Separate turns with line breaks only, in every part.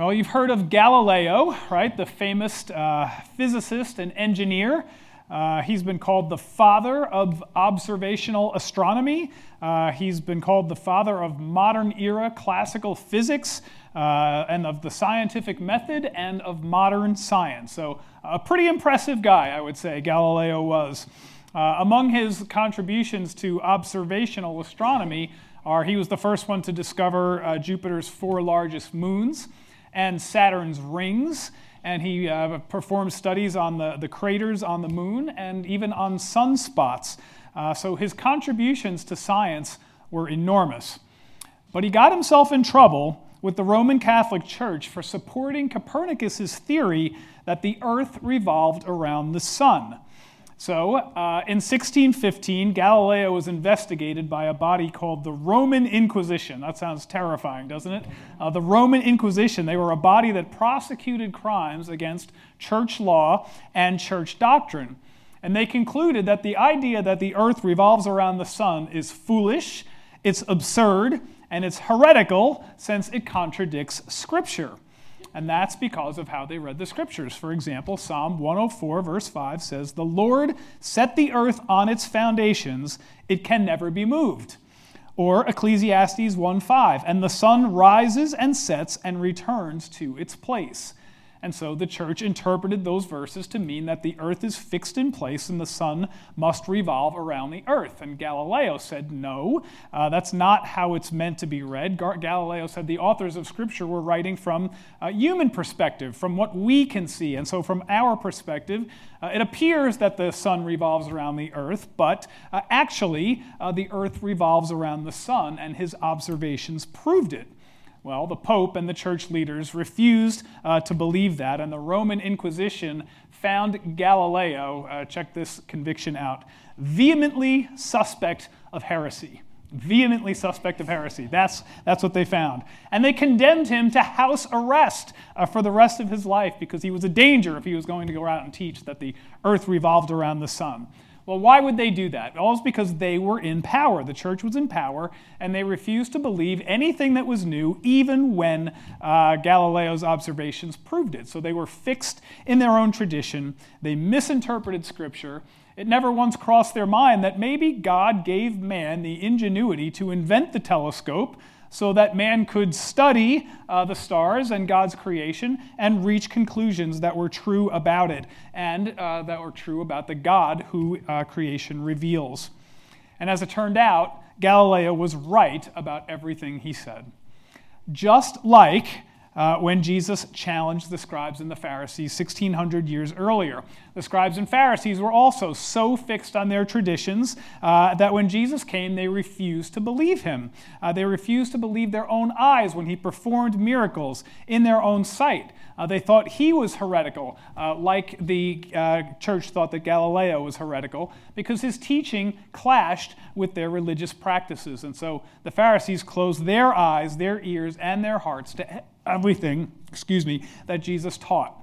Well, you've heard of Galileo, right? The famous uh, physicist and engineer. Uh, he's been called the father of observational astronomy. Uh, he's been called the father of modern era classical physics uh, and of the scientific method and of modern science. So, a pretty impressive guy, I would say, Galileo was. Uh, among his contributions to observational astronomy are he was the first one to discover uh, Jupiter's four largest moons and Saturn's rings. And he uh, performed studies on the, the craters on the moon and even on sunspots. Uh, so his contributions to science were enormous. But he got himself in trouble with the Roman Catholic Church for supporting Copernicus's theory that the earth revolved around the sun. So, uh, in 1615, Galileo was investigated by a body called the Roman Inquisition. That sounds terrifying, doesn't it? Uh, the Roman Inquisition, they were a body that prosecuted crimes against church law and church doctrine. And they concluded that the idea that the earth revolves around the sun is foolish, it's absurd, and it's heretical since it contradicts Scripture and that's because of how they read the scriptures. For example, Psalm 104, verse 5 says, The Lord set the earth on its foundations, it can never be moved. Or Ecclesiastes 1 5, and the sun rises and sets and returns to its place. And so the church interpreted those verses to mean that the earth is fixed in place and the sun must revolve around the earth. And Galileo said, no, uh, that's not how it's meant to be read. Gar- Galileo said the authors of Scripture were writing from a human perspective, from what we can see. And so, from our perspective, uh, it appears that the sun revolves around the earth, but uh, actually, uh, the earth revolves around the sun, and his observations proved it. Well, the Pope and the church leaders refused uh, to believe that, and the Roman Inquisition found Galileo, uh, check this conviction out, vehemently suspect of heresy. Vehemently suspect of heresy. That's, that's what they found. And they condemned him to house arrest uh, for the rest of his life because he was a danger if he was going to go out and teach that the earth revolved around the sun. Well, why would they do that? All is because they were in power. The church was in power, and they refused to believe anything that was new, even when uh, Galileo's observations proved it. So they were fixed in their own tradition. They misinterpreted Scripture. It never once crossed their mind that maybe God gave man the ingenuity to invent the telescope so that man could study uh, the stars and God's creation and reach conclusions that were true about it and uh, that were true about the God who uh, creation reveals. And as it turned out, Galileo was right about everything he said. Just like uh, when Jesus challenged the scribes and the Pharisees 1600 years earlier. The scribes and Pharisees were also so fixed on their traditions uh, that when Jesus came, they refused to believe him. Uh, they refused to believe their own eyes when he performed miracles in their own sight. Uh, they thought he was heretical, uh, like the uh, church thought that Galileo was heretical, because his teaching clashed with their religious practices. And so the Pharisees closed their eyes, their ears, and their hearts to everything, excuse me, that Jesus taught.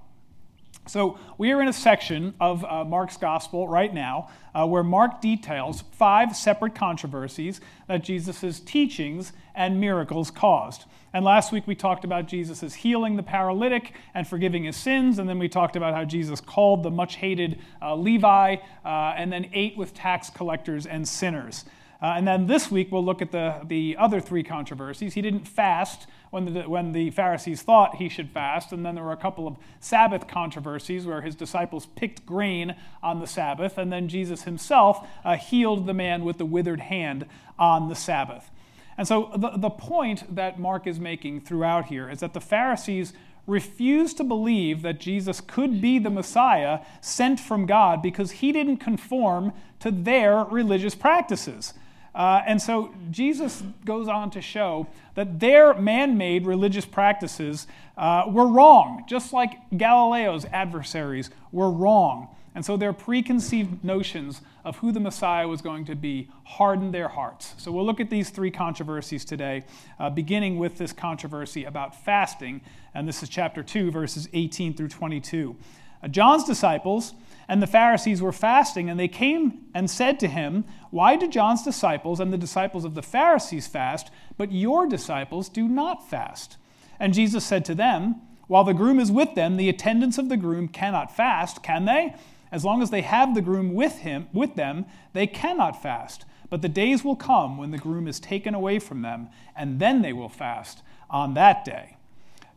So, we are in a section of uh, Mark's gospel right now uh, where Mark details five separate controversies that Jesus' teachings and miracles caused. And last week we talked about Jesus' healing the paralytic and forgiving his sins, and then we talked about how Jesus called the much hated uh, Levi uh, and then ate with tax collectors and sinners. Uh, and then this week we'll look at the, the other three controversies. He didn't fast when the, when the Pharisees thought he should fast, and then there were a couple of Sabbath controversies where his disciples picked grain on the Sabbath, and then Jesus himself uh, healed the man with the withered hand on the Sabbath. And so the, the point that Mark is making throughout here is that the Pharisees refused to believe that Jesus could be the Messiah sent from God because he didn't conform to their religious practices. Uh, and so Jesus goes on to show that their man made religious practices uh, were wrong, just like Galileo's adversaries were wrong. And so their preconceived notions of who the Messiah was going to be hardened their hearts. So we'll look at these three controversies today, uh, beginning with this controversy about fasting. And this is chapter 2, verses 18 through 22. Uh, John's disciples and the Pharisees were fasting, and they came and said to him, Why do John's disciples and the disciples of the Pharisees fast, but your disciples do not fast? And Jesus said to them, While the groom is with them, the attendants of the groom cannot fast, can they? As long as they have the groom with him with them, they cannot fast. But the days will come when the groom is taken away from them, and then they will fast on that day.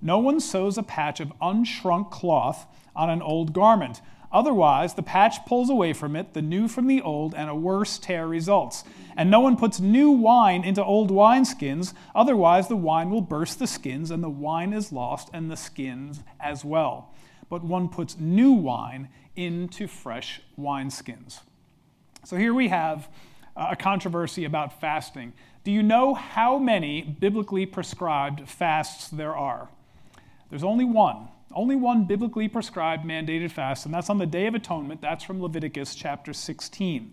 No one sews a patch of unshrunk cloth on an old garment. Otherwise, the patch pulls away from it, the new from the old, and a worse tear results. And no one puts new wine into old wineskins, otherwise, the wine will burst the skins, and the wine is lost, and the skins as well. But one puts new wine into fresh wineskins. So here we have uh, a controversy about fasting. Do you know how many biblically prescribed fasts there are? There's only one. Only one biblically prescribed mandated fast, and that's on the Day of Atonement. That's from Leviticus chapter 16.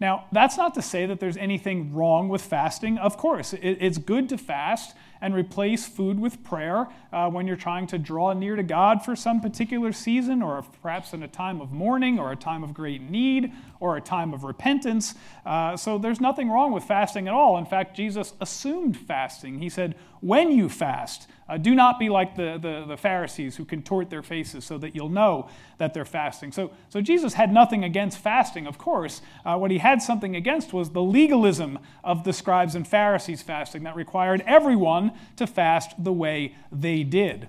Now, that's not to say that there's anything wrong with fasting. Of course, it's good to fast and replace food with prayer uh, when you're trying to draw near to God for some particular season, or perhaps in a time of mourning, or a time of great need, or a time of repentance. Uh, so there's nothing wrong with fasting at all. In fact, Jesus assumed fasting. He said, When you fast, uh, do not be like the, the, the, Pharisees who contort their faces so that you'll know that they're fasting. So, so Jesus had nothing against fasting, of course. Uh, what he had something against was the legalism of the scribes and Pharisees fasting that required everyone to fast the way they did.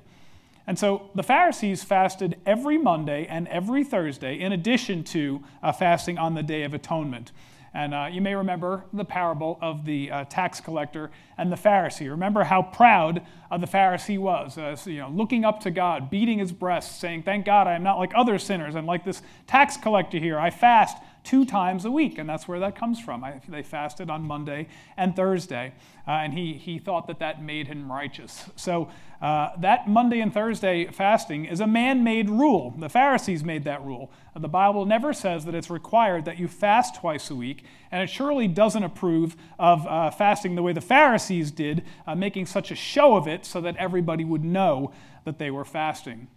And so the Pharisees fasted every Monday and every Thursday, in addition to uh, fasting on the Day of Atonement. And uh, you may remember the parable of the uh, tax collector and the Pharisee. Remember how proud uh, the Pharisee was, you know, looking up to God, beating his breast, saying, "Thank God I am not like other sinners. I'm like this tax collector here. I fast two times a week, and that's where that comes from. I, they fasted on Monday and Thursday, uh, and he, he thought that that made him righteous. So uh, that Monday and Thursday fasting is a man made rule. The Pharisees made that rule. The Bible never says that it's required that you fast twice a week, and it surely doesn't approve of uh, fasting the way the Pharisees did, uh, making such a show of it so that everybody would know that they were fasting.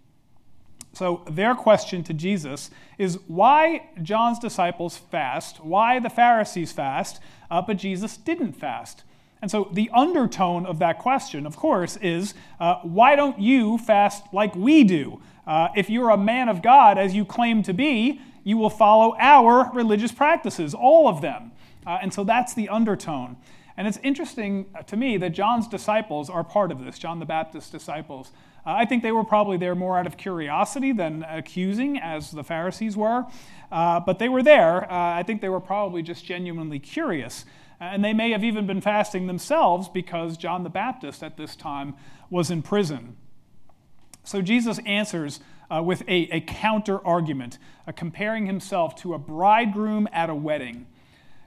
So, their question to Jesus is why John's disciples fast, why the Pharisees fast, uh, but Jesus didn't fast. And so, the undertone of that question, of course, is uh, why don't you fast like we do? Uh, if you're a man of God, as you claim to be, you will follow our religious practices, all of them. Uh, and so, that's the undertone. And it's interesting to me that John's disciples are part of this, John the Baptist's disciples. Uh, I think they were probably there more out of curiosity than accusing, as the Pharisees were. Uh, but they were there. Uh, I think they were probably just genuinely curious. And they may have even been fasting themselves because John the Baptist at this time was in prison. So Jesus answers uh, with a, a counter argument, uh, comparing himself to a bridegroom at a wedding.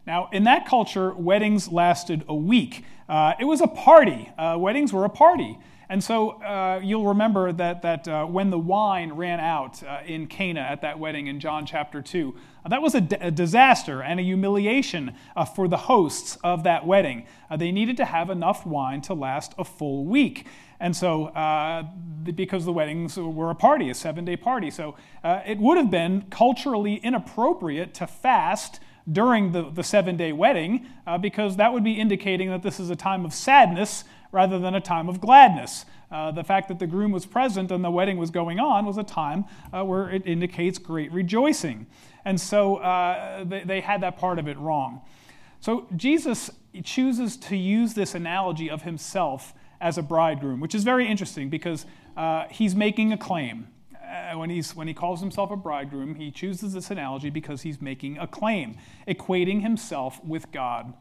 Now, in that culture, weddings lasted a week. Uh, it was a party. Uh, weddings were a party. And so uh, you'll remember that, that uh, when the wine ran out uh, in Cana at that wedding in John chapter 2, uh, that was a, d- a disaster and a humiliation for the hosts of that wedding. they needed to have enough wine to last a full week. And so, uh, because the weddings were a party, a seven day party, so uh, it would have been culturally inappropriate to fast during the, the seven day wedding uh, because that would be indicating that this is a time of sadness rather than a time of gladness. Uh, the fact that the groom was present and the wedding was going on was a time uh, where it indicates great rejoicing. And so uh, they, they had that part of it wrong. So Jesus chooses to use this analogy of himself as a bridegroom, which is very interesting because uh, he's making a claim uh, when, he's, when he calls himself a bridegroom, he chooses this analogy because he's making a claim, equating himself with God.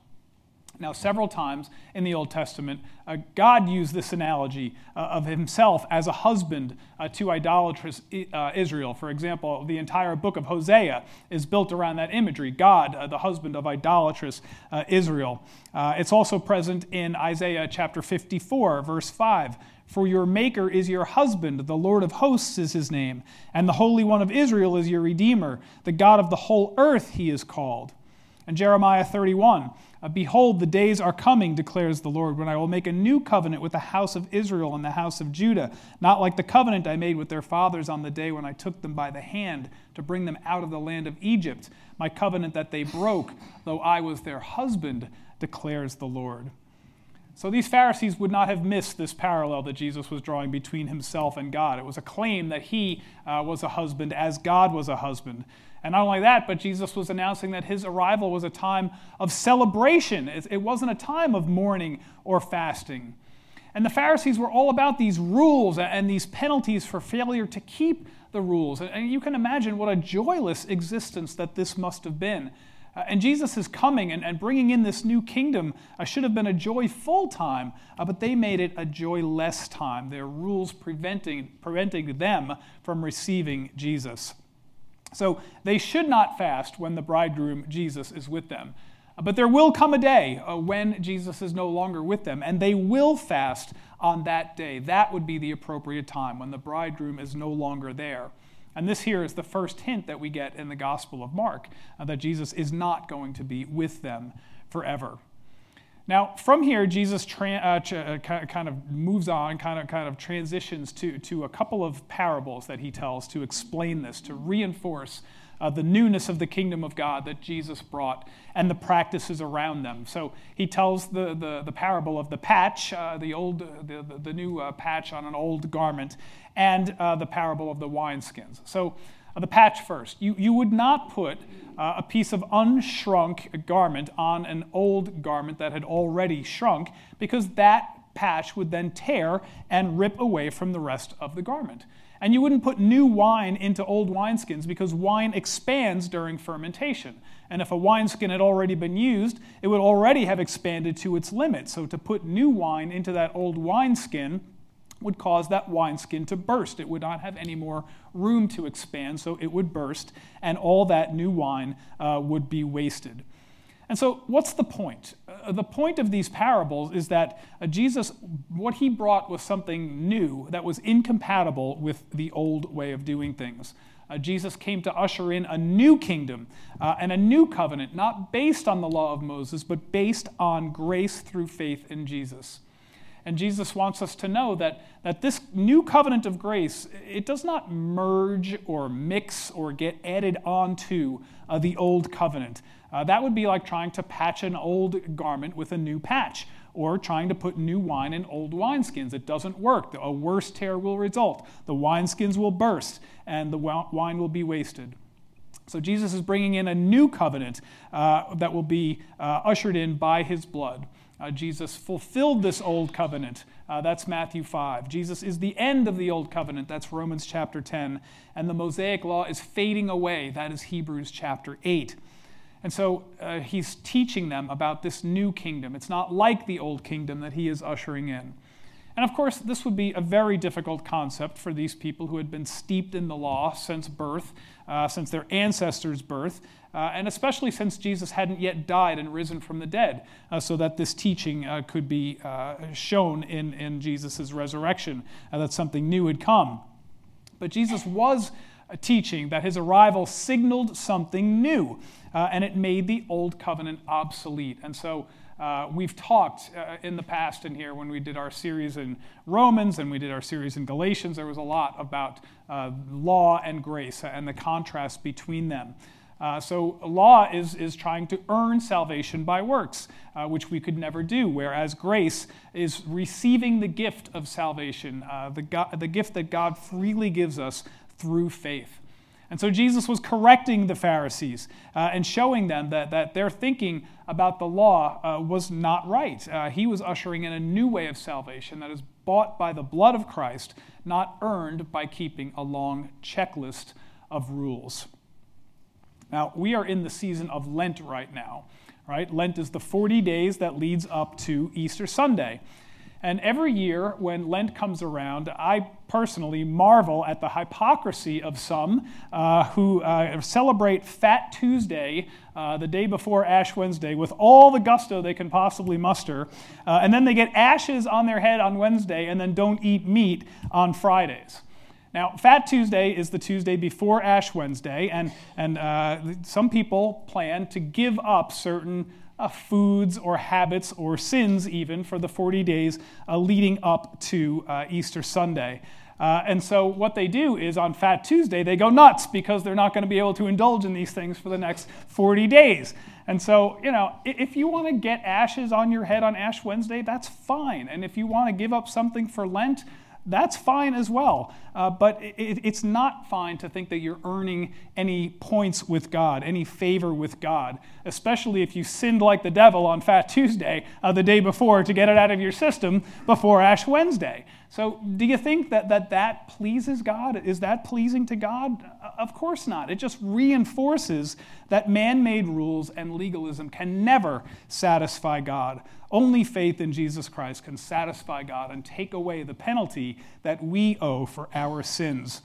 Now, several times in the Old Testament, uh, God used this analogy uh, of himself as a husband uh, to idolatrous uh, Israel. For example, the entire book of Hosea is built around that imagery God, uh, the husband of idolatrous Israel. it's also present in Isaiah chapter 54, verse 5. For your Maker is your husband, the Lord of hosts is his name, and the Holy One of Israel is your Redeemer. The God of the whole earth he is called. And Jeremiah 31 uh, Behold, the days are coming, declares the Lord, when I will make a new covenant with the house of Israel and the house of Judah, not like the covenant I made with their fathers on the day when I took them by the hand to bring them out of the land of Egypt, my covenant that they broke, though I was their husband, declares the Lord. So these Pharisees would not have missed this parallel that Jesus was drawing between himself and God. It was a claim that he uh, was a husband as God was a husband. And not only that, but Jesus was announcing that his arrival was a time of celebration. It wasn't a time of mourning or fasting. And the Pharisees were all about these rules and these penalties for failure to keep the rules. And you can imagine what a joyless existence that this must have been. Uh, and Jesus is coming and, and bringing in this new kingdom uh, should have been a joyful time, uh, but they made it a joyless time. Their rules preventing, preventing them from receiving Jesus. So they should not fast when the bridegroom, Jesus, is with them. Uh, but there will come a day uh, when Jesus is no longer with them, and they will fast on that day. That would be the appropriate time when the bridegroom is no longer there. And this here is the first hint that we get in the Gospel of Mark uh, that Jesus is not going to be with them forever. Now, from here, Jesus tra- uh, uh, kind of moves on, kind of, kind of transitions to, to a couple of parables that he tells to explain this, to reinforce uh, the newness of the kingdom of God that Jesus brought and the practices around them. So he tells the, the, the parable of the patch, uh, the, old, the, the, the new uh, patch on an old garment, and uh, the parable of the wineskins. So uh, the patch first. You, you would not put uh, a piece of unshrunk garment on an old garment that had already shrunk because that patch would then tear and rip away from the rest of the garment. And you wouldn't put new wine into old wineskins because wine expands during fermentation. And if a wineskin had already been used, it would already have expanded to its limit. So to put new wine into that old wineskin would cause that wineskin to burst. It would not have any more room to expand, so it would burst, and all that new wine uh, would be wasted. And so, what's the point? Uh, the point of these parables is that uh, Jesus, what he brought was something new that was incompatible with the old way of doing things. Uh, Jesus came to usher in a new kingdom uh, and a new covenant, not based on the law of Moses, but based on grace through faith in Jesus. And Jesus wants us to know that, that this new covenant of grace, it does not merge or mix or get added onto uh, the old covenant. Uh, that would be like trying to patch an old garment with a new patch or trying to put new wine in old wineskins. It doesn't work. A worse tear will result. The wineskins will burst and the wine will be wasted. So Jesus is bringing in a new covenant uh, that will be uh, ushered in by his blood. Uh, Jesus fulfilled this old covenant. Uh, that's Matthew 5. Jesus is the end of the old covenant. That's Romans chapter 10. And the Mosaic law is fading away. That is Hebrews chapter 8. And so uh, he's teaching them about this new kingdom. It's not like the old kingdom that he is ushering in. And of course, this would be a very difficult concept for these people who had been steeped in the law since birth, uh, since their ancestors' birth, uh, and especially since Jesus hadn't yet died and risen from the dead, uh, so that this teaching uh, could be uh, shown in, in Jesus' resurrection, that something new had come. But Jesus was teaching that his arrival signaled something new, and it made the old covenant obsolete. And so uh, we've talked uh, in the past in here when we did our series in Romans and we did our series in Galatians, there was a lot about uh, law and grace and the contrast between them. Uh, so, law is, is trying to earn salvation by works, uh, which we could never do, whereas grace is receiving the gift of salvation, uh, the, God, the gift that God freely gives us through faith. And so Jesus was correcting the Pharisees uh, and showing them that, that their thinking about the law uh, was not right. Uh, he was ushering in a new way of salvation that is bought by the blood of Christ, not earned by keeping a long checklist of rules. Now, we are in the season of Lent right now, right? Lent is the 40 days that leads up to Easter Sunday. And every year when Lent comes around, I personally marvel at the hypocrisy of some uh, who uh, celebrate Fat Tuesday, uh, the day before Ash Wednesday, with all the gusto they can possibly muster. Uh, and then they get ashes on their head on Wednesday and then don't eat meat on Fridays. Now, Fat Tuesday is the Tuesday before Ash Wednesday, and, and uh, some people plan to give up certain uh, foods or habits or sins, even for the 40 days uh, leading up to uh, Easter Sunday. Uh, and so what they do is on Fat Tuesday, they go nuts because they're not going to be able to indulge in these things for the next 40 days. And so, you know, if you want to get ashes on your head on Ash Wednesday, that's fine. And if you want to give up something for Lent, that's fine as well. Uh, but it, it's not fine to think that you're earning any points with God, any favor with God, especially if you sinned like the devil on Fat Tuesday uh, the day before to get it out of your system before Ash Wednesday. So, do you think that, that that pleases God? Is that pleasing to God? Of course not. It just reinforces that man made rules and legalism can never satisfy God. Only faith in Jesus Christ can satisfy God and take away the penalty that we owe for our sins.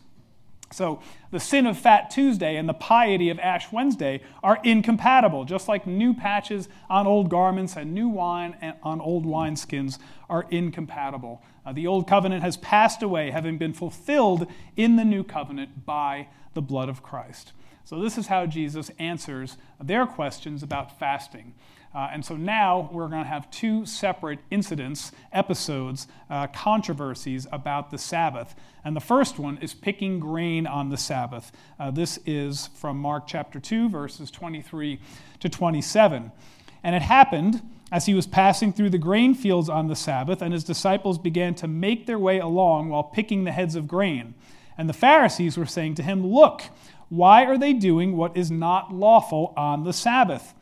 So, the sin of Fat Tuesday and the piety of Ash Wednesday are incompatible, just like new patches on old garments and new wine on old wineskins are incompatible. Uh, the old covenant has passed away, having been fulfilled in the new covenant by the blood of Christ. So, this is how Jesus answers their questions about fasting. Uh, and so now we're going to have two separate incidents, episodes, uh, controversies about the Sabbath. And the first one is picking grain on the Sabbath. Uh, this is from Mark chapter 2, verses 23 to 27. And it happened as he was passing through the grain fields on the Sabbath, and his disciples began to make their way along while picking the heads of grain. And the Pharisees were saying to him, Look, why are they doing what is not lawful on the Sabbath?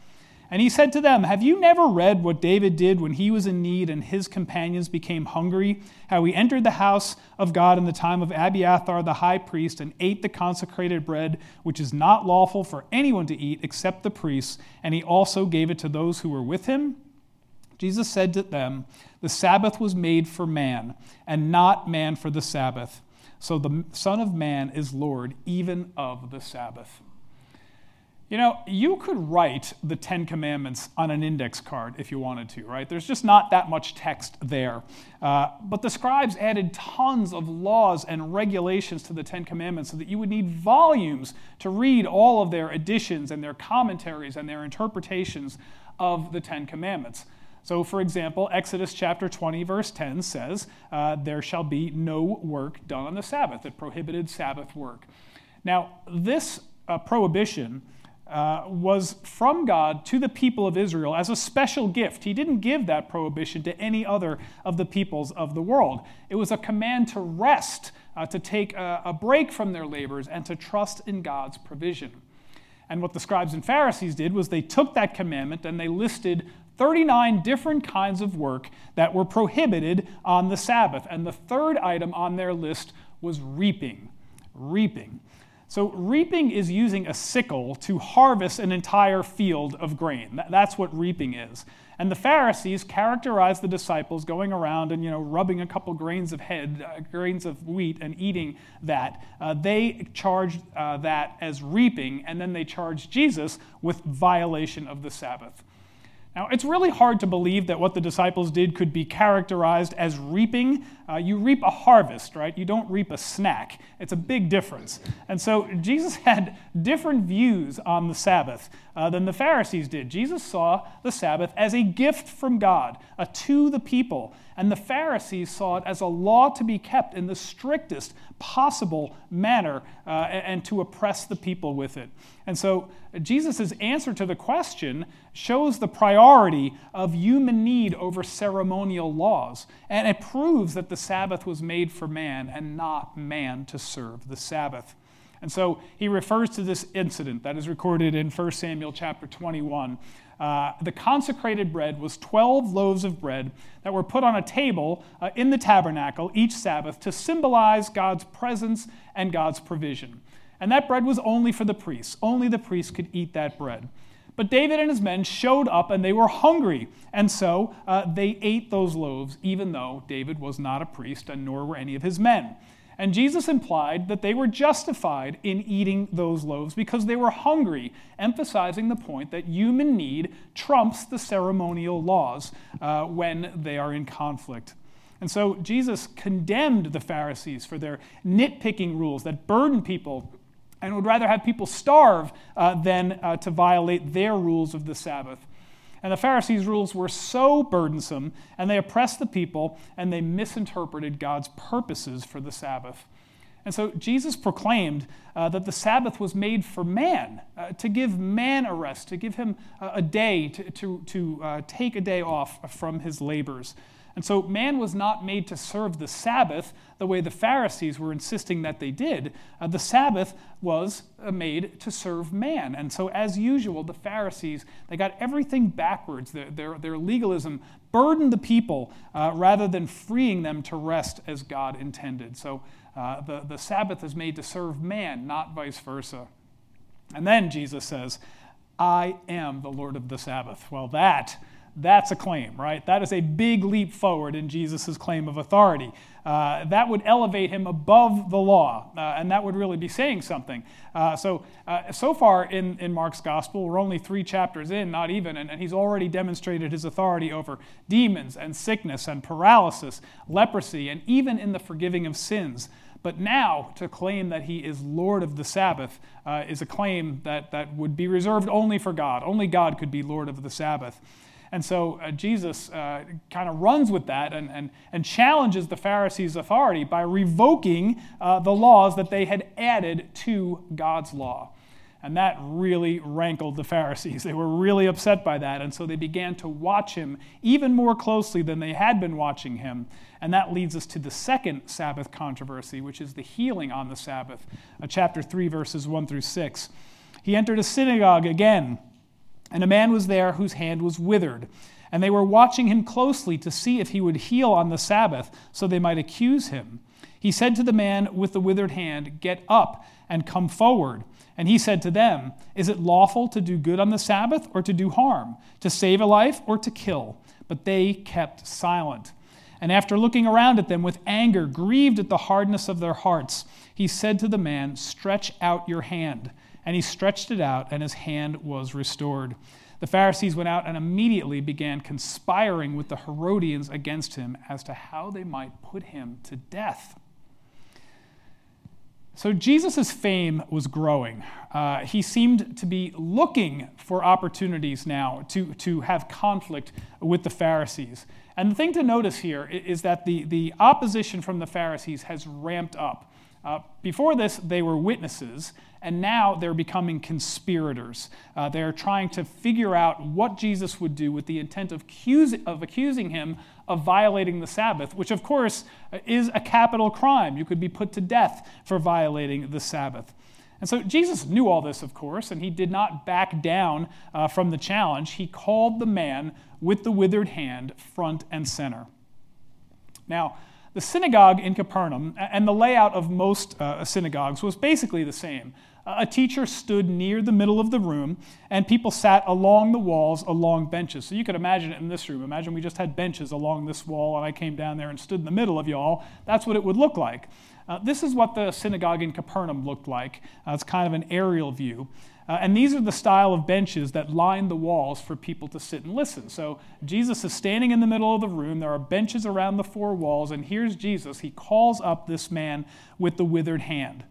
And he said to them, Have you never read what David did when he was in need and his companions became hungry? How he entered the house of God in the time of Abiathar the high priest and ate the consecrated bread, which is not lawful for anyone to eat except the priests, and he also gave it to those who were with him? Jesus said to them, The Sabbath was made for man, and not man for the Sabbath. So the Son of Man is Lord even of the Sabbath. You know, you could write the Ten Commandments on an index card if you wanted to, right? There's just not that much text there. Uh, but the scribes added tons of laws and regulations to the Ten Commandments so that you would need volumes to read all of their additions and their commentaries and their interpretations of the Ten Commandments. So, for example, Exodus chapter 20, verse 10 says, uh, There shall be no work done on the Sabbath. It prohibited Sabbath work. Now, this uh, prohibition uh, was from God to the people of Israel as a special gift. He didn't give that prohibition to any other of the peoples of the world. It was a command to rest, uh, to take a, a break from their labors, and to trust in God's provision. And what the scribes and Pharisees did was they took that commandment and they listed 39 different kinds of work that were prohibited on the Sabbath. And the third item on their list was reaping. Reaping. So, reaping is using a sickle to harvest an entire field of grain. That's what reaping is. And the Pharisees characterize the disciples going around and you know rubbing a couple grains of head, uh, grains of wheat, and eating that. Uh, they charged uh, that as reaping, and then they charged Jesus with violation of the Sabbath. Now, it's really hard to believe that what the disciples did could be characterized as reaping. Uh, you reap a harvest, right? You don't reap a snack. It's a big difference. And so Jesus had different views on the Sabbath uh, than the Pharisees did. Jesus saw the Sabbath as a gift from God uh, to the people, and the Pharisees saw it as a law to be kept in the strictest possible manner uh, and to oppress the people with it. And so Jesus' answer to the question shows the priority of human need over ceremonial laws, and it proves that the Sabbath was made for man and not man to serve the Sabbath. And so he refers to this incident that is recorded in 1 Samuel chapter 21. Uh, the consecrated bread was 12 loaves of bread that were put on a table uh, in the tabernacle each Sabbath to symbolize God's presence and God's provision. And that bread was only for the priests. Only the priests could eat that bread. But David and his men showed up and they were hungry. And so uh, they ate those loaves, even though David was not a priest and nor were any of his men. And Jesus implied that they were justified in eating those loaves because they were hungry, emphasizing the point that human need trumps the ceremonial laws uh, when they are in conflict. And so Jesus condemned the Pharisees for their nitpicking rules that burden people and would rather have people starve uh, than uh, to violate their rules of the Sabbath. And the Pharisees' rules were so burdensome, and they oppressed the people, and they misinterpreted God's purposes for the Sabbath. And so Jesus proclaimed uh, that the Sabbath was made for man, uh, to give man a rest, to give him a, a day, to, to, to uh, take a day off from his labors. And so man was not made to serve the Sabbath the way the Pharisees were insisting that they did. Uh, the Sabbath was uh, made to serve man. And so, as usual, the Pharisees, they got everything backwards. Their, their, their legalism burdened the people uh, rather than freeing them to rest as God intended. So, uh, the, the Sabbath is made to serve man, not vice versa. And then Jesus says, I am the Lord of the Sabbath. Well, that that's a claim, right? That is a big leap forward in Jesus' claim of authority. Uh, that would elevate him above the law, uh, and that would really be saying something. Uh, so, uh, so far in, in Mark's gospel, we're only three chapters in, not even, and, and he's already demonstrated his authority over demons and sickness and paralysis, leprosy, and even in the forgiving of sins. But now, to claim that he is Lord of the Sabbath uh, is a claim that, that would be reserved only for God. Only God could be Lord of the Sabbath. And so uh, Jesus uh, kind of runs with that and, and, and challenges the Pharisees' authority by revoking uh, the laws that they had added to God's law. And that really rankled the Pharisees. They were really upset by that. And so they began to watch him even more closely than they had been watching him. And that leads us to the second Sabbath controversy, which is the healing on the Sabbath, uh, chapter 3, verses 1 through 6. He entered a synagogue again and a man was there whose hand was withered. And they were watching him closely to see if he would heal on the Sabbath, so they might accuse him. He said to the man with the withered hand, Get up and come forward. And he said to them, Is it lawful to do good on the Sabbath or to do harm, to save a life or to kill? But they kept silent. And after looking around at them with anger, grieved at the hardness of their hearts, he said to the man, Stretch out your hand. And he stretched it out, and his hand was restored. The Pharisees went out and immediately began conspiring with the Herodians against him as to how they might put him to death. So Jesus' fame was growing. Uh, he seemed to be looking for opportunities now to, to have conflict with the Pharisees. And the thing to notice here is that the, the opposition from the Pharisees has ramped up. Uh, before this, they were witnesses, and now they're becoming conspirators. Uh, they're trying to figure out what Jesus would do with the intent of, of accusing him of violating the Sabbath, which, of course, uh, is a capital crime. You could be put to death for violating the Sabbath. And so Jesus knew all this, of course, and he did not back down uh, from the challenge. He called the man with the withered hand front and center. Now, the synagogue in Capernaum and the layout of most uh, synagogues was basically the same. A teacher stood near the middle of the room, and people sat along the walls along benches. So you could imagine it in this room. Imagine we just had benches along this wall, and I came down there and stood in the middle of y'all. That's what it would look like. Uh, this is what the synagogue in Capernaum looked like. Uh, it's kind of an aerial view. Uh, and these are the style of benches that line the walls for people to sit and listen. So Jesus is standing in the middle of the room. There are benches around the four walls, and here's Jesus. He calls up this man with the withered hand.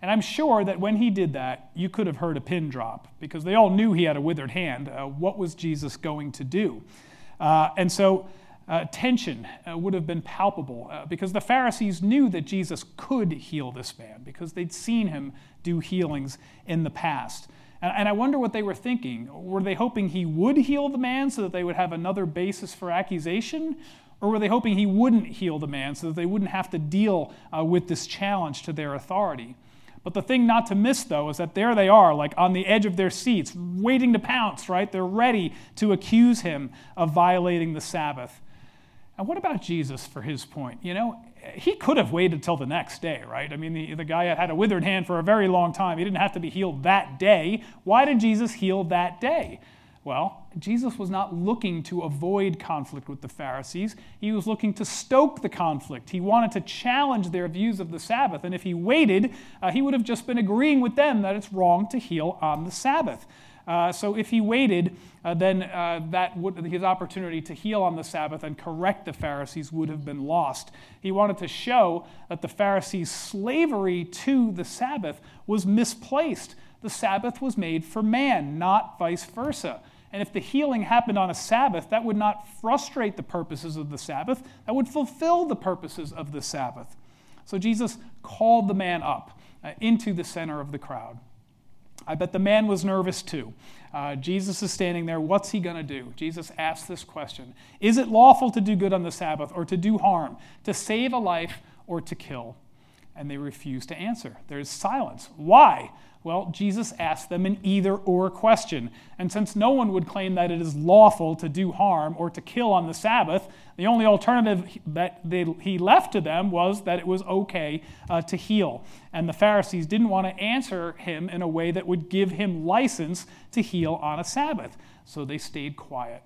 And I'm sure that when he did that, you could have heard a pin drop because they all knew he had a withered hand. Uh, what was Jesus going to do? Uh, and so uh, tension uh, would have been palpable uh, because the Pharisees knew that Jesus could heal this man because they'd seen him do healings in the past. And, and I wonder what they were thinking. Were they hoping he would heal the man so that they would have another basis for accusation? Or were they hoping he wouldn't heal the man so that they wouldn't have to deal uh, with this challenge to their authority? But the thing not to miss, though, is that there they are, like on the edge of their seats, waiting to pounce, right? They're ready to accuse him of violating the Sabbath. And what about Jesus for his point? You know, he could have waited till the next day, right? I mean, the, the guy had a withered hand for a very long time. He didn't have to be healed that day. Why did Jesus heal that day? Well, Jesus was not looking to avoid conflict with the Pharisees. He was looking to stoke the conflict. He wanted to challenge their views of the Sabbath. And if he waited, uh, he would have just been agreeing with them that it's wrong to heal on the Sabbath. Uh, so if he waited, uh, then uh, that would, his opportunity to heal on the Sabbath and correct the Pharisees would have been lost. He wanted to show that the Pharisees' slavery to the Sabbath was misplaced. The Sabbath was made for man, not vice versa. And if the healing happened on a Sabbath, that would not frustrate the purposes of the Sabbath, that would fulfill the purposes of the Sabbath. So Jesus called the man up uh, into the center of the crowd. I bet the man was nervous too. Uh, Jesus is standing there. What's he going to do? Jesus asks this question Is it lawful to do good on the Sabbath or to do harm, to save a life or to kill? And they refuse to answer. There's silence. Why? Well, Jesus asked them an either or question. And since no one would claim that it is lawful to do harm or to kill on the Sabbath, the only alternative that they, he left to them was that it was okay uh, to heal. And the Pharisees didn't want to answer him in a way that would give him license to heal on a Sabbath. So they stayed quiet.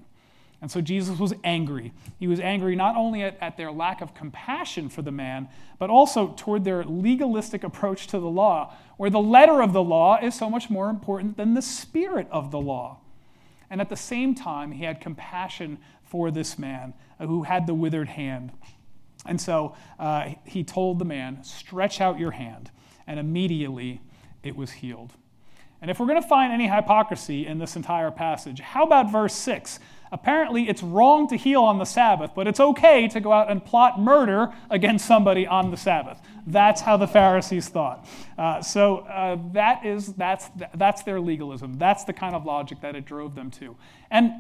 And so Jesus was angry. He was angry not only at, at, their lack of compassion for the man, but also toward their legalistic approach to the law, where the letter of the law is so much more important than the spirit of the law. And at the same time, he had compassion for this man who had the withered hand. And so uh, he told the man, Stretch out your hand. And immediately it was healed. And if we're going to find any hypocrisy in this entire passage, how about verse 6? Apparently, it's wrong to heal on the Sabbath, but it's okay to go out and plot murder against somebody on the Sabbath. That's how the Pharisees thought. Uh, so uh, that is, that's, that's their legalism. That's the kind of logic that it drove them to. And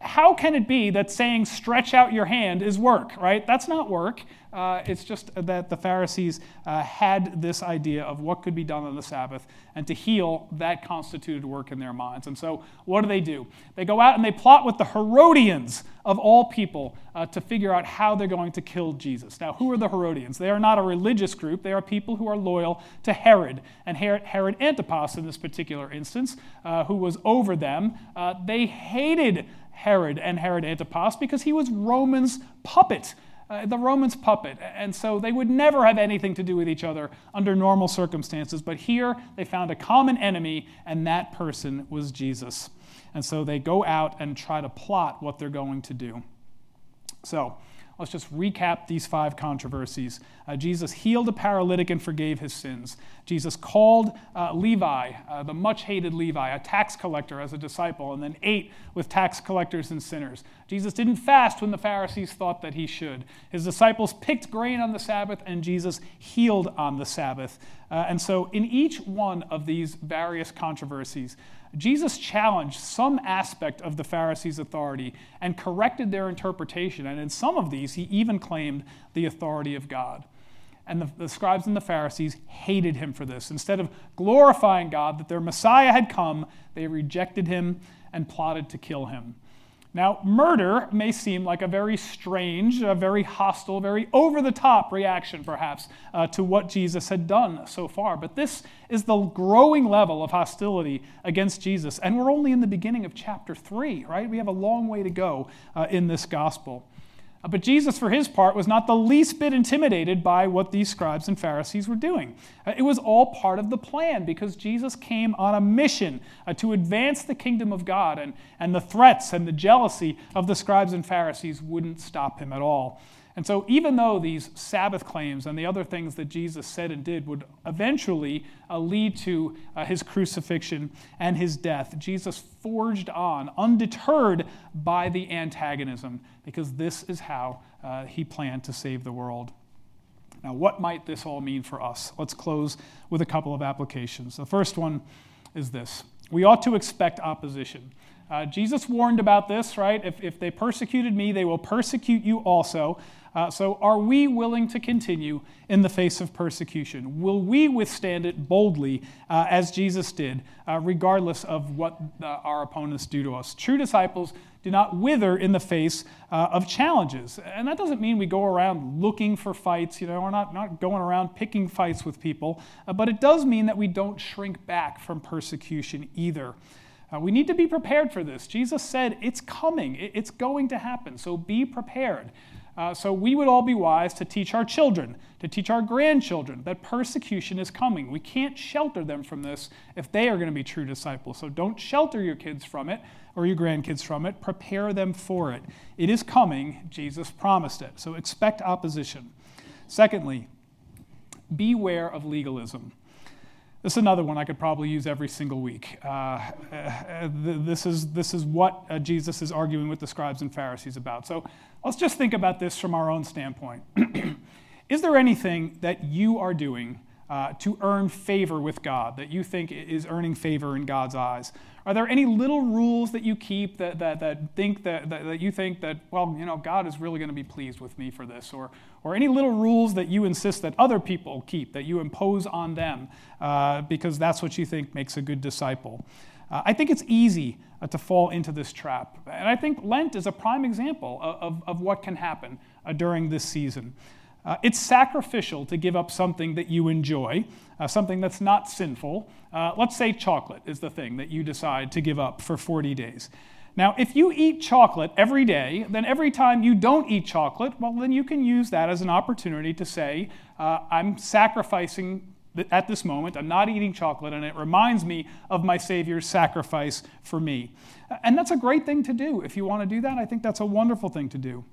how can it be that saying stretch out your hand is work, right? That's not work. Uh, it's just that the Pharisees uh, had this idea of what could be done on the Sabbath, and to heal, that constituted work in their minds. And so, what do they do? They go out and they plot with the Herodians of all people uh, to figure out how they're going to kill Jesus. Now, who are the Herodians? They are not a religious group, they are people who are loyal to Herod. And Herod Antipas, in this particular instance, uh, who was over them, uh, they hated Herod and Herod Antipas because he was Roman's puppet. Uh, the Romans' puppet. And so they would never have anything to do with each other under normal circumstances. But here they found a common enemy, and that person was Jesus. And so they go out and try to plot what they're going to do. So, Let's just recap these five controversies. Uh, Jesus healed a paralytic and forgave his sins. Jesus called uh, Levi, uh, the much hated Levi, a tax collector, as a disciple, and then ate with tax collectors and sinners. Jesus didn't fast when the Pharisees thought that he should. His disciples picked grain on the Sabbath, and Jesus healed on the Sabbath. Uh, and so, in each one of these various controversies, Jesus challenged some aspect of the Pharisees' authority and corrected their interpretation. And in some of these, he even claimed the authority of God. And the, the, scribes and the Pharisees hated him for this. Instead of glorifying God that their Messiah had come, they rejected him and plotted to kill him. Now, murder may seem like a very strange, a very hostile, very over the top reaction, perhaps, uh, to what Jesus had done so far. But this is the growing level of hostility against Jesus. And we're only in the beginning of chapter 3, right? We have a long way to go uh, in this gospel. Uh, but Jesus, for his part, was not the least bit intimidated by what these scribes and Pharisees were doing. Uh, it was all part of the plan because Jesus came on a mission uh, to advance the kingdom of God, and, and the threats and the jealousy of the scribes and Pharisees wouldn't stop him at all. And so, even though these Sabbath claims and the other things that Jesus said and did would eventually uh, lead to uh, his crucifixion and his death, Jesus forged on, undeterred by the antagonism, because this is how uh, he planned to save the world. Now, what might this all mean for us? Let's close with a couple of applications. The first one is this we ought to expect opposition. Uh, Jesus warned about this, right? If, if they persecuted me, they will persecute you also. Uh, so, are we willing to continue in the face of persecution? Will we withstand it boldly uh, as Jesus did, uh, regardless of what uh, our opponents do to us? True disciples do not wither in the face uh, of challenges. And that doesn't mean we go around looking for fights, you know, we're not, not going around picking fights with people, but it does mean that we don't shrink back from persecution either. Uh, we need to be prepared for this. Jesus said it's coming, it's going to happen, so be prepared. Uh, so we would all be wise to teach our children, to teach our grandchildren that persecution is coming. We can't shelter them from this if they are going to be true disciples. So don't shelter your kids from it or your grandkids from it. Prepare them for it. It is coming. Jesus promised it. So expect opposition. Secondly, beware of legalism. This is another one I could probably use every single week. Uh, uh, this, is, this is what uh, Jesus is arguing with the scribes and Pharisees about. So let's just think about this from our own standpoint. Is there anything that you are doing uh, to earn favor with God that you think is earning favor in God's eyes? Are there any little rules that you keep that, that, that think that, that, that you think that, well, you know, God is really going to be pleased with me for this? Or, or any little rules that you insist that other people keep, that you impose on them uh, because that's what you think makes a good disciple? Uh, I think it's easy uh, to fall into this trap. And I think Lent is a prime example of, of, of what can happen uh, during this season. Uh, it's sacrificial to give up something that you enjoy, uh, something that's not sinful. Uh, let's say chocolate is the thing that you decide to give up for 40 days. Now, if you eat chocolate every day, then every time you don't eat chocolate, well, then you can use that as an opportunity to say, uh, I'm sacrificing at this moment, I'm not eating chocolate, and it reminds me of my Savior's sacrifice for me. And that's a great thing to do. If you want to do that, I think that's a wonderful thing to do.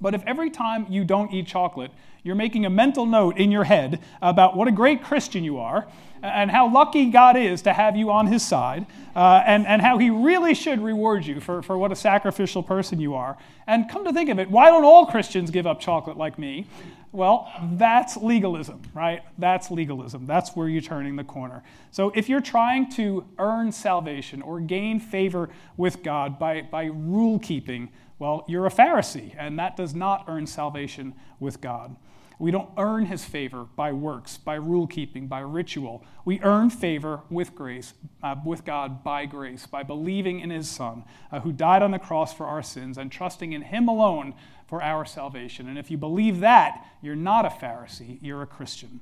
But if every time you don't eat chocolate, you're making a mental note in your head about what a great Christian you are and how lucky God is to have you on his side uh, and, and how he really should reward you for, for what a sacrificial person you are. And come to think of it, why don't all Christians give up chocolate like me? Well, that's legalism, right? That's legalism. That's where you're turning the corner. So if you're trying to earn salvation or gain favor with God by, by rule keeping, well, you're a Pharisee, and that does not earn salvation with God. We don't earn his favor by works, by rule keeping, by ritual. We earn favor with grace, uh, with God by grace, by believing in his Son, uh, who died on the cross for our sins, and trusting in him alone for our salvation. And if you believe that, you're not a Pharisee, you're a Christian.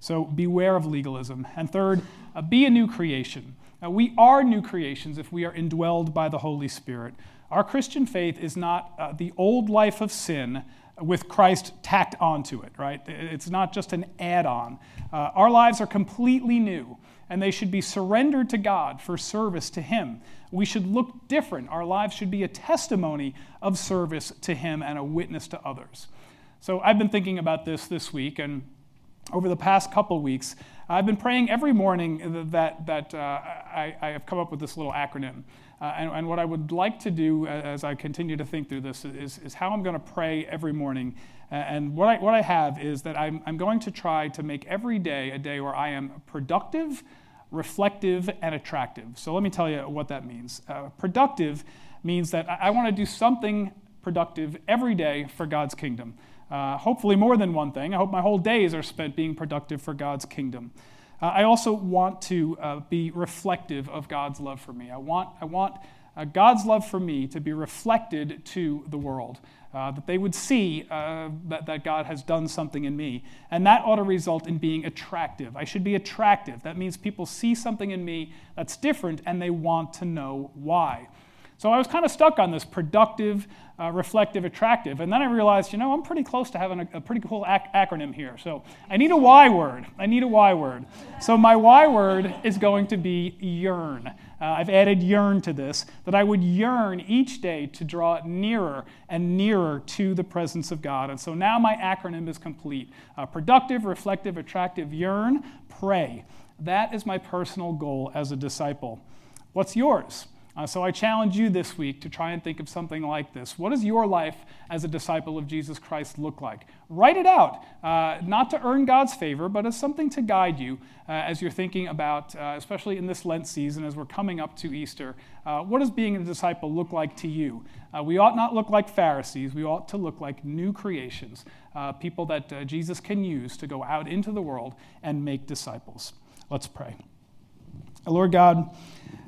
So beware of legalism. And third, uh, be a new creation. Uh, we are new creations if we are indwelled by the Holy Spirit. Our Christian faith is not uh, the old life of sin with Christ tacked onto it, right? It's not just an add on. Uh, our lives are completely new, and they should be surrendered to God for service to Him. We should look different. Our lives should be a testimony of service to Him and a witness to others. So I've been thinking about this this week, and over the past couple weeks, I've been praying every morning that, that uh, I, I have come up with this little acronym. Uh, and, and, what I would like to do as I continue to think through this is, is how I'm going to pray every morning. And what I, what I have is that I'm, I'm going to try to make every day a day where I am productive, reflective, and attractive. So let me tell you what that means. Uh, productive means that I, I want to do something productive every day for God's kingdom. Uh, hopefully, more than one thing. I hope my whole days are spent being productive for God's kingdom. Uh, I also want to uh, be reflective of God's love for me. I want, I want uh, God's love for me to be reflected to the world, uh, that they would see uh, that, that God has done something in me. And that ought to result in being attractive. I should be attractive. That means people see something in me that's different and they want to know why. So I was kind of stuck on this productive, uh, reflective, attractive. And then I realized, you know, I'm pretty close to having a, a pretty cool ac- acronym here. So I need a Y word. I need a Y word. So my Y word is going to be yearn. Uh, I've added yearn to this, that I would yearn each day to draw nearer and nearer to the presence of God. And so now my acronym is complete uh, productive, reflective, attractive, yearn, pray. That is my personal goal as a disciple. What's yours? Uh, so I challenge you this week to try and think of something like this. What does your life as a disciple of Jesus Christ look like? Write it out, uh, not to earn God's favor, but as something to guide you uh, as you're thinking about, uh, especially in this Lent season, as we're coming up to Easter. Uh, what does being a disciple look like to you? Uh, we ought not look like Pharisees, we ought to look like new creations, people that Jesus can use to go out into the world and make disciples. Let's pray. Lord God,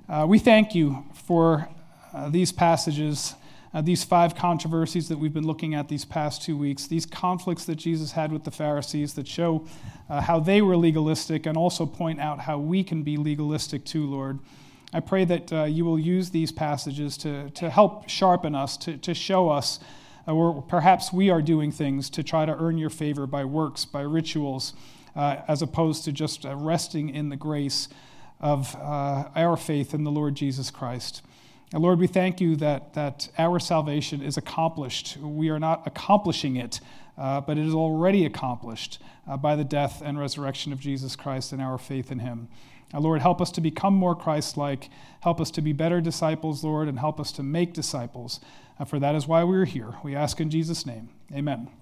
uh, we thank you for uh, these passages, uh, these five controversies that we've been looking at these past two weeks, these conflicts that Jesus had with the Pharisees that show uh, how they were legalistic and also point out how we can be legalistic too, Lord. I pray that uh, you will use these passages to, to help sharpen us, to, to show us uh, where perhaps we are doing things to try to earn your favor by works, by rituals, as opposed to just resting in the grace of uh, our faith in the Lord Jesus Christ. And Lord, we thank you that, that our salvation is accomplished. We are not accomplishing it, uh, but it is already accomplished uh, by the death and resurrection of Jesus Christ and our faith in him. Now, Lord, help us to become more Christ like. Help us to be better disciples, Lord, and help us to make disciples. Uh, for that is why we are here. We ask in Jesus' name. Amen.